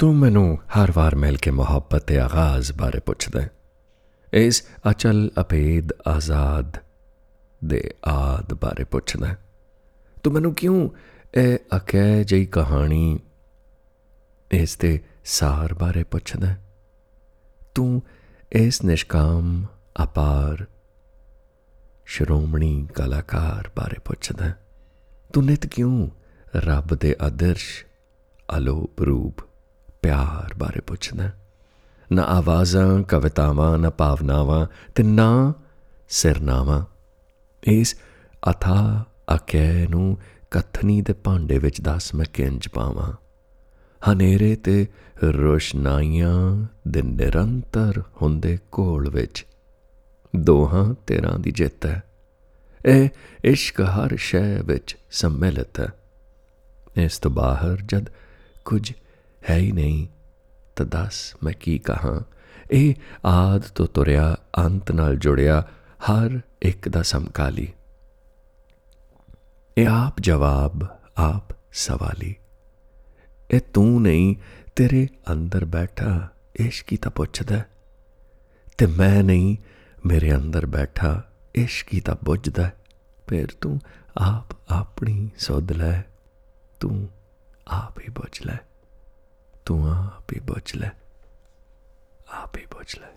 ਤੂੰ ਮੈਨੂੰ ਹਰ ਵਾਰ ਮਿਲ ਕੇ ਮੁਹੱਬਤ ਦੇ ਆਗਾਜ਼ ਬਾਰੇ ਪੁੱਛਦਾ ਇਸ ਅਚਲ ਅਪੇਦ ਆਜ਼ਾਦ ਦੇ ਆਦ ਬਾਰੇ ਪੁੱਛਦਾ ਤੂੰ ਮੈਨੂੰ ਕਿਉਂ ਇਹ ਅਕੈ ਜਿਹੀ ਕਹਾਣੀ ਇਸ ਦੇ ਸਾਰ ਬਾਰੇ ਪੁੱਛਦਾ ਤੂੰ ਇਸ ਨਿਸ਼ਕਾਮ, ਅਪਾਰ, ਸ਼੍ਰੋਮਣੀ ਕਲਾਕਾਰ ਬਾਰੇ ਪੁੱਛਦਾ ਤੂੰ ਨਿਤ ਕਿਉਂ ਰੱਬ ਦੇ ਆਦਰਸ਼ ਅਲੋਪ ਰੂਪ ਪਿਆਰ ਬਾਰੇ ਪੁੱਛਦਾ ਹੈ? ਨਾ ਆਵਾਜ਼ਾਂ, ਕਵਿਤਾਵਾਂ, ਨਾ ਭਾਵਨਾਵਾਂ ਤੇ ਨਾ ਸਿਰਨਾਵਾਂ। ਇਸ ਅਥਾ ਅਕੈ ਨੂੰ ਕਥਨੀ ਦੇ ਭਾਂਡੇ ਵਿੱਚ ਦੱਸ ਮੈਂ ਕਿੰਜ ਪਾਵਾਂ। ਹਨੇਰੇ ਤੇ ਰੋਸ਼ਨਾਈਆਂ ਦੇ ਨਿਰੰਤਰ ਹੁੰਦੇ ਘੋਲ ਵਿੱਚ ਦੋਹਾਂ ਤੇਰਾਂ ਦੀ ਜਿੱਤ ਹੈ। ਇਹ ਇਸ਼ਕ ਹਰ ਸ਼ੈ ਵਿੱਚ ਸੰਮਿਲਿਤ ਹੈ। ਇਸ ਤੋਂ ਬਾਹਰ ਜਦ ਕੁਝ ਹੈ ਹੀ ਨਹੀਂ। ਤਾਂ ਦੱਸ ਮੈਂ ਕੀ ਕਹਾਂ? ਇਹ ਆਦ ਤੋਂ ਤੁਰਿਆ, ਅੰਤ ਨਾਲ ਜੁੜਿਆ, ਹਰ ਇੱਕ ਦਾ ਸਮਕਾਲੀ। ਇਹ ਆਪ ਜਵਾਬ, ਆਪ ਸਵਾਲੀ। ਇਹ ਤੂੰ ਨਹੀਂ, ਤੇਰੇ ਅੰਦਰ ਬੈਠਾ, ਇਸ਼ਕੀ ਤਾਂ ਪੁੱਛਦਾ। ਹੈ। ਤੇ ਮੈਂ ਨਹੀਂ, ਮੇਰੇ ਅੰਦਰ ਬੈਠਾ, ਇਸ਼ਕੀ ਤਾਂ ਬੁੱਝਦਾ। ਫਿਰ ਤੂੰ ਆਪ ਆਪਣੀ ਸੁਧ ਲੈ, ਤੂੰ ਆਪ ਹੀ ਬੁੱਝ ਲੈ। ਤੂੰ ਆਪ ਹੀ ਬੁੱਝ ਲੈ ਆਪ ਹੀ ਬੁੱਝ ਲੈ।